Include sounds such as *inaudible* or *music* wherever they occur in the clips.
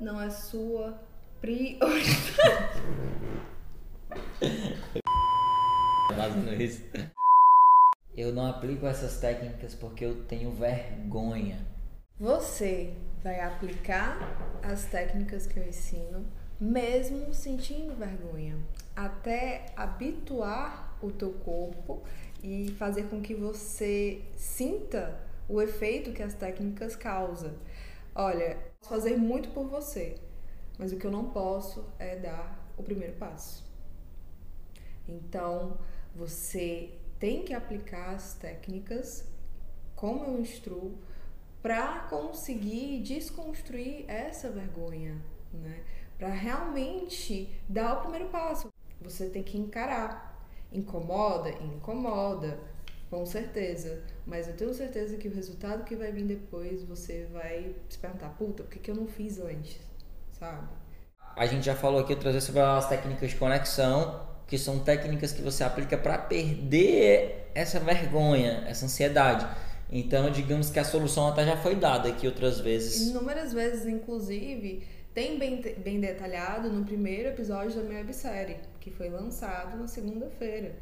não é sua prioridade. *laughs* Fazendo isso. Eu não aplico essas técnicas porque eu tenho vergonha. Você vai aplicar as técnicas que eu ensino, mesmo sentindo vergonha, até habituar o teu corpo e fazer com que você sinta o efeito que as técnicas causam. Olha, posso fazer muito por você, mas o que eu não posso é dar o primeiro passo. Então, você tem que aplicar as técnicas como eu instruo para conseguir desconstruir essa vergonha, né? Para realmente dar o primeiro passo. Você tem que encarar. Incomoda? Incomoda, com certeza. Mas eu tenho certeza que o resultado que vai vir depois, você vai se perguntar, puta, por que, que eu não fiz antes? Sabe? A gente já falou aqui outras vezes sobre as técnicas de conexão, que são técnicas que você aplica para perder essa vergonha, essa ansiedade. Então, digamos que a solução até já foi dada aqui outras vezes. Inúmeras vezes, inclusive, tem bem, bem detalhado no primeiro episódio da minha websérie, que foi lançado na segunda-feira.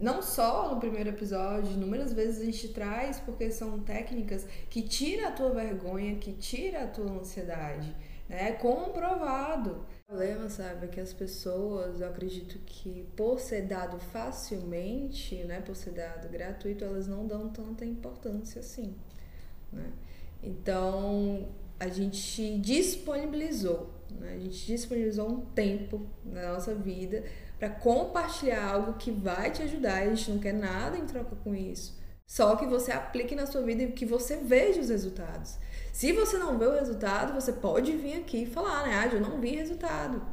Não só no primeiro episódio, inúmeras vezes a gente traz, porque são técnicas que tira a tua vergonha, que tira a tua ansiedade. Né? É comprovado. O problema, sabe, é que as pessoas, eu acredito que por ser dado facilmente, né, por ser dado gratuito, elas não dão tanta importância assim. Né? Então, a gente disponibilizou, né? a gente disponibilizou um tempo na nossa vida para compartilhar algo que vai te ajudar. A gente não quer nada em troca com isso. Só que você aplique na sua vida e que você veja os resultados. Se você não vê o resultado, você pode vir aqui e falar, né? Ah, eu não vi resultado.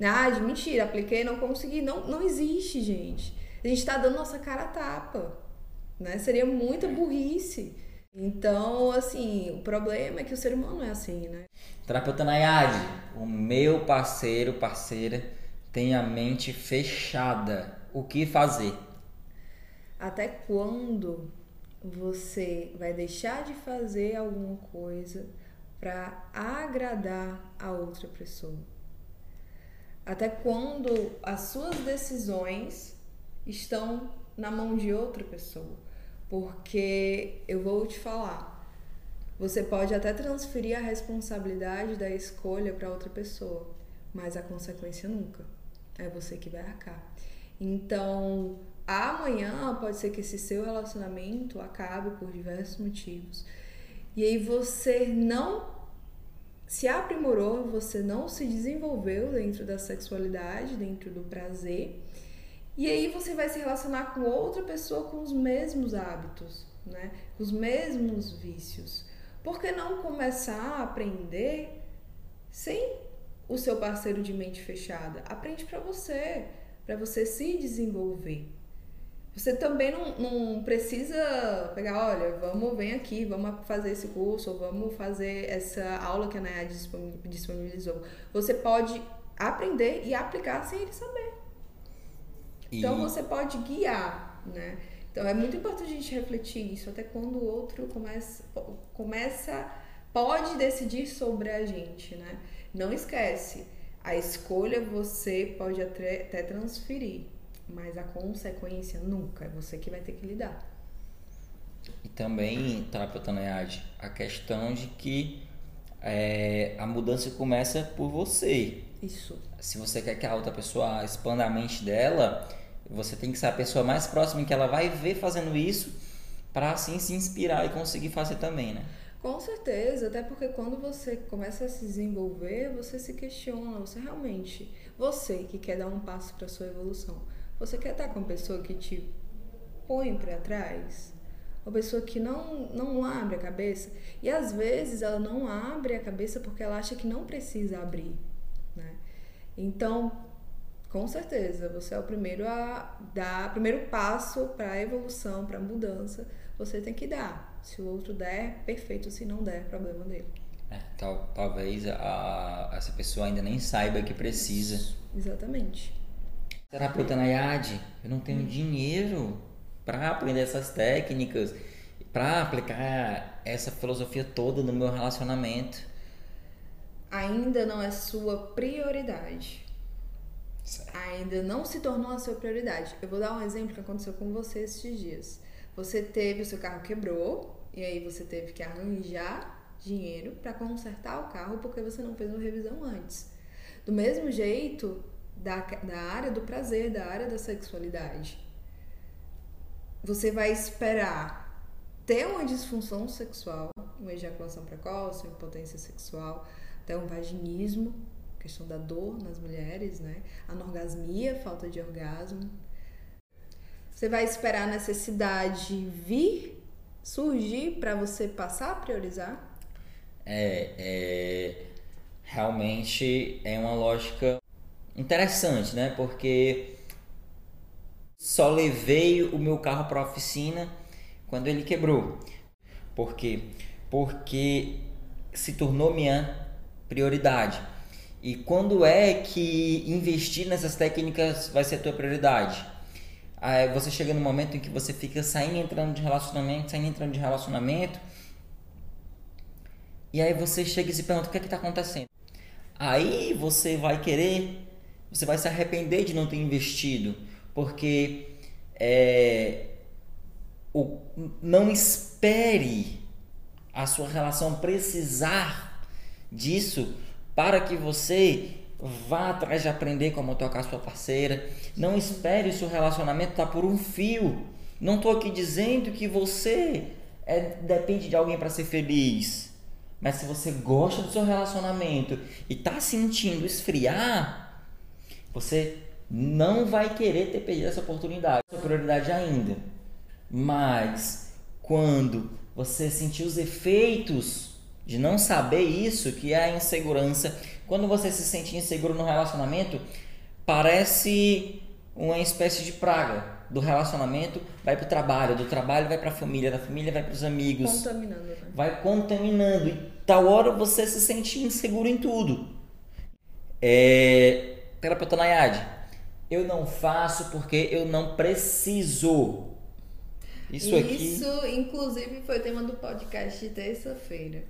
Ah, mentira, apliquei, não consegui. Não, não existe, gente. A gente está dando nossa cara a tapa. Né? Seria muita burrice. Então, assim, o problema é que o ser humano é assim, né? Terapeuta Nayade, o meu parceiro, parceira, tem a mente fechada. O que fazer? Até quando você vai deixar de fazer alguma coisa para agradar a outra pessoa? Até quando as suas decisões estão na mão de outra pessoa? Porque eu vou te falar, você pode até transferir a responsabilidade da escolha para outra pessoa, mas a consequência nunca. É você que vai arcar. Então, amanhã pode ser que esse seu relacionamento acabe por diversos motivos. E aí você não se aprimorou, você não se desenvolveu dentro da sexualidade, dentro do prazer. E aí você vai se relacionar com outra pessoa com os mesmos hábitos, né? Com os mesmos vícios. Por que não começar a aprender sem o seu parceiro de mente fechada? Aprende para você, para você se desenvolver. Você também não, não precisa pegar, olha, vamos, vem aqui, vamos fazer esse curso, ou vamos fazer essa aula que a Nayade disponibilizou. Você pode aprender e aplicar sem ele saber. Então você pode guiar, né? Então é muito importante a gente refletir isso, até quando o outro começa, começa pode decidir sobre a gente, né? Não esquece, a escolha você pode até, até transferir, mas a consequência nunca, é você que vai ter que lidar. E também, terapeuta Nayade, a questão de que é, a mudança começa por você. Isso. Se você quer que a outra pessoa expanda a mente dela, você tem que ser a pessoa mais próxima que ela vai ver fazendo isso para assim se inspirar e conseguir fazer também, né? Com certeza, até porque quando você começa a se desenvolver, você se questiona, você realmente, você que quer dar um passo para sua evolução, você quer estar com uma pessoa que te põe para trás, uma pessoa que não não abre a cabeça e às vezes ela não abre a cabeça porque ela acha que não precisa abrir, né? Então com certeza, você é o primeiro a dar, primeiro passo para a evolução, para a mudança, você tem que dar. Se o outro der, perfeito, se não der, problema dele. É, tal, talvez a, essa pessoa ainda nem saiba que precisa. Isso, exatamente. Terapeuta Nayade, eu não tenho hum. dinheiro para aprender essas técnicas, para aplicar essa filosofia toda no meu relacionamento. ainda não é sua prioridade. Certo. Ainda não se tornou a sua prioridade. Eu vou dar um exemplo que aconteceu com você esses dias. Você teve, o seu carro quebrou, e aí você teve que arranjar dinheiro para consertar o carro porque você não fez uma revisão antes. Do mesmo jeito, da, da área do prazer, da área da sexualidade. Você vai esperar ter uma disfunção sexual, uma ejaculação precoce, uma impotência sexual, até um vaginismo, questão da dor nas mulheres, né? Anorgasmia, falta de orgasmo. Você vai esperar a necessidade vir, surgir para você passar a priorizar? É, é, realmente é uma lógica interessante, né? Porque só levei o meu carro para a oficina quando ele quebrou. Por quê? Porque se tornou minha prioridade. E quando é que investir nessas técnicas vai ser a tua prioridade? Aí você chega no momento em que você fica saindo entrando de relacionamento, saindo entrando de relacionamento. E aí você chega e se pergunta o que é está acontecendo. Aí você vai querer, você vai se arrepender de não ter investido, porque é, o, não espere a sua relação precisar disso para que você vá atrás de aprender como tocar sua parceira. Não espere o seu relacionamento estar tá por um fio. Não estou aqui dizendo que você é, depende de alguém para ser feliz. Mas se você gosta do seu relacionamento e está sentindo esfriar, você não vai querer ter perdido essa oportunidade. Sua prioridade ainda. Mas quando você sentir os efeitos de não saber isso, que é a insegurança, quando você se sente inseguro no relacionamento, parece uma espécie de praga do relacionamento vai para o trabalho, do trabalho vai para a família, da família vai para os amigos. Contaminando. Né? Vai contaminando. E tal hora você se sente inseguro em tudo. É... Terapeuta Nayade, eu não faço porque eu não preciso. Isso, aqui. Isso, inclusive, foi o tema do podcast de terça-feira.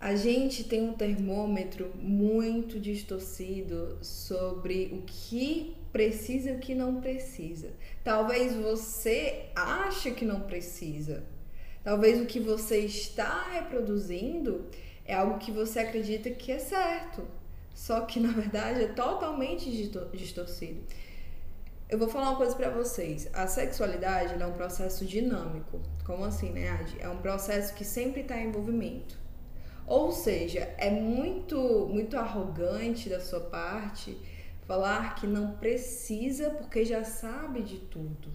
A gente tem um termômetro muito distorcido sobre o que precisa e o que não precisa. Talvez você ache que não precisa. Talvez o que você está reproduzindo é algo que você acredita que é certo. Só que na verdade é totalmente distorcido. Eu vou falar uma coisa para vocês. A sexualidade é um processo dinâmico. Como assim, né, Adi? É um processo que sempre está em envolvimento. Ou seja, é muito, muito arrogante da sua parte falar que não precisa porque já sabe de tudo.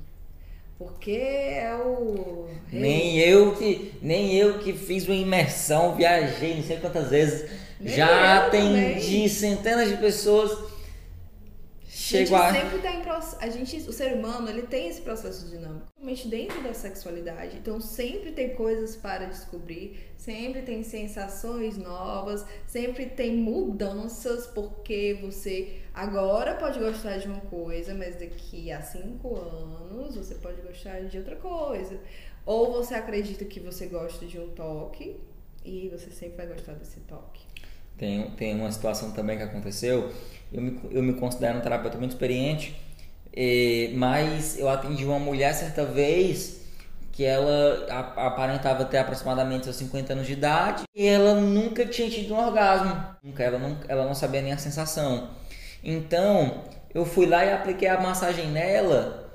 Porque é o. Nem eu que nem eu que fiz uma imersão, viajei não sei quantas vezes, nem já atendi também. centenas de pessoas Chego a gente sempre tá em processo. A gente, o ser humano, ele tem esse processo dinâmico. Principalmente dentro da sexualidade. Então sempre tem coisas para descobrir, sempre tem sensações novas, sempre tem mudanças, porque você agora pode gostar de uma coisa, mas daqui a cinco anos você pode gostar de outra coisa. Ou você acredita que você gosta de um toque e você sempre vai gostar desse toque. Tem, tem uma situação também que aconteceu eu me, eu me considero um terapeuta muito experiente, e, mas eu atendi uma mulher certa vez que ela aparentava ter aproximadamente seus 50 anos de idade e ela nunca tinha tido um orgasmo, nunca, ela não, ela não sabia nem a sensação. Então eu fui lá e apliquei a massagem nela.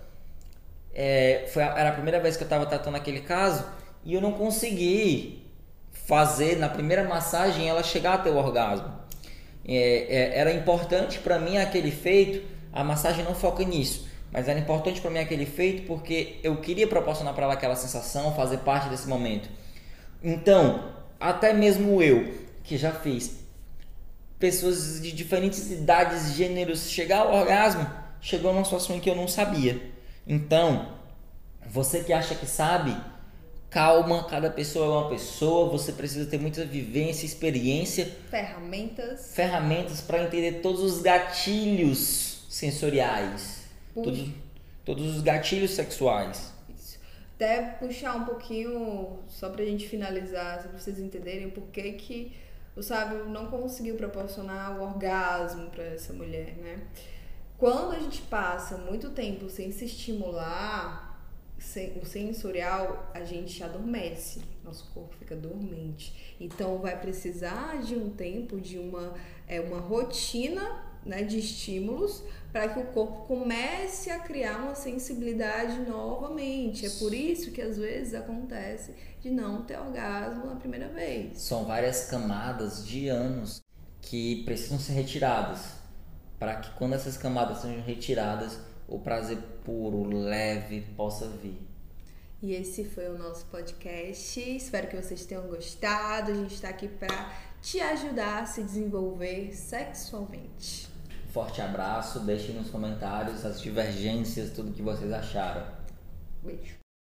É, foi a, era a primeira vez que eu estava tratando aquele caso e eu não consegui fazer na primeira massagem ela chegar a ter o orgasmo é, é, era importante para mim aquele feito, a massagem não foca nisso, mas era importante para mim aquele feito porque eu queria proporcionar para ela aquela sensação, fazer parte desse momento. Então, até mesmo eu, que já fiz pessoas de diferentes idades, gêneros chegar ao orgasmo, chegou numa situação em que eu não sabia. Então, você que acha que sabe, calma, cada pessoa é uma pessoa, você precisa ter muita vivência, experiência, ferramentas, ferramentas para entender todos os gatilhos sensoriais, todos, todos os gatilhos sexuais. Isso. Até puxar um pouquinho, só para a gente finalizar, para vocês entenderem por que que o sábio não conseguiu proporcionar o orgasmo para essa mulher, né? Quando a gente passa muito tempo sem se estimular, o sensorial, a gente adormece, nosso corpo fica dormente. Então vai precisar de um tempo, de uma, é, uma rotina né, de estímulos para que o corpo comece a criar uma sensibilidade novamente. É por isso que às vezes acontece de não ter orgasmo na primeira vez. São várias camadas de anos que precisam ser retiradas para que quando essas camadas sejam retiradas, o prazer puro, leve possa vir. E esse foi o nosso podcast. Espero que vocês tenham gostado. A gente está aqui para te ajudar a se desenvolver sexualmente. Forte abraço, deixem nos comentários as divergências, tudo que vocês acharam. Beijo.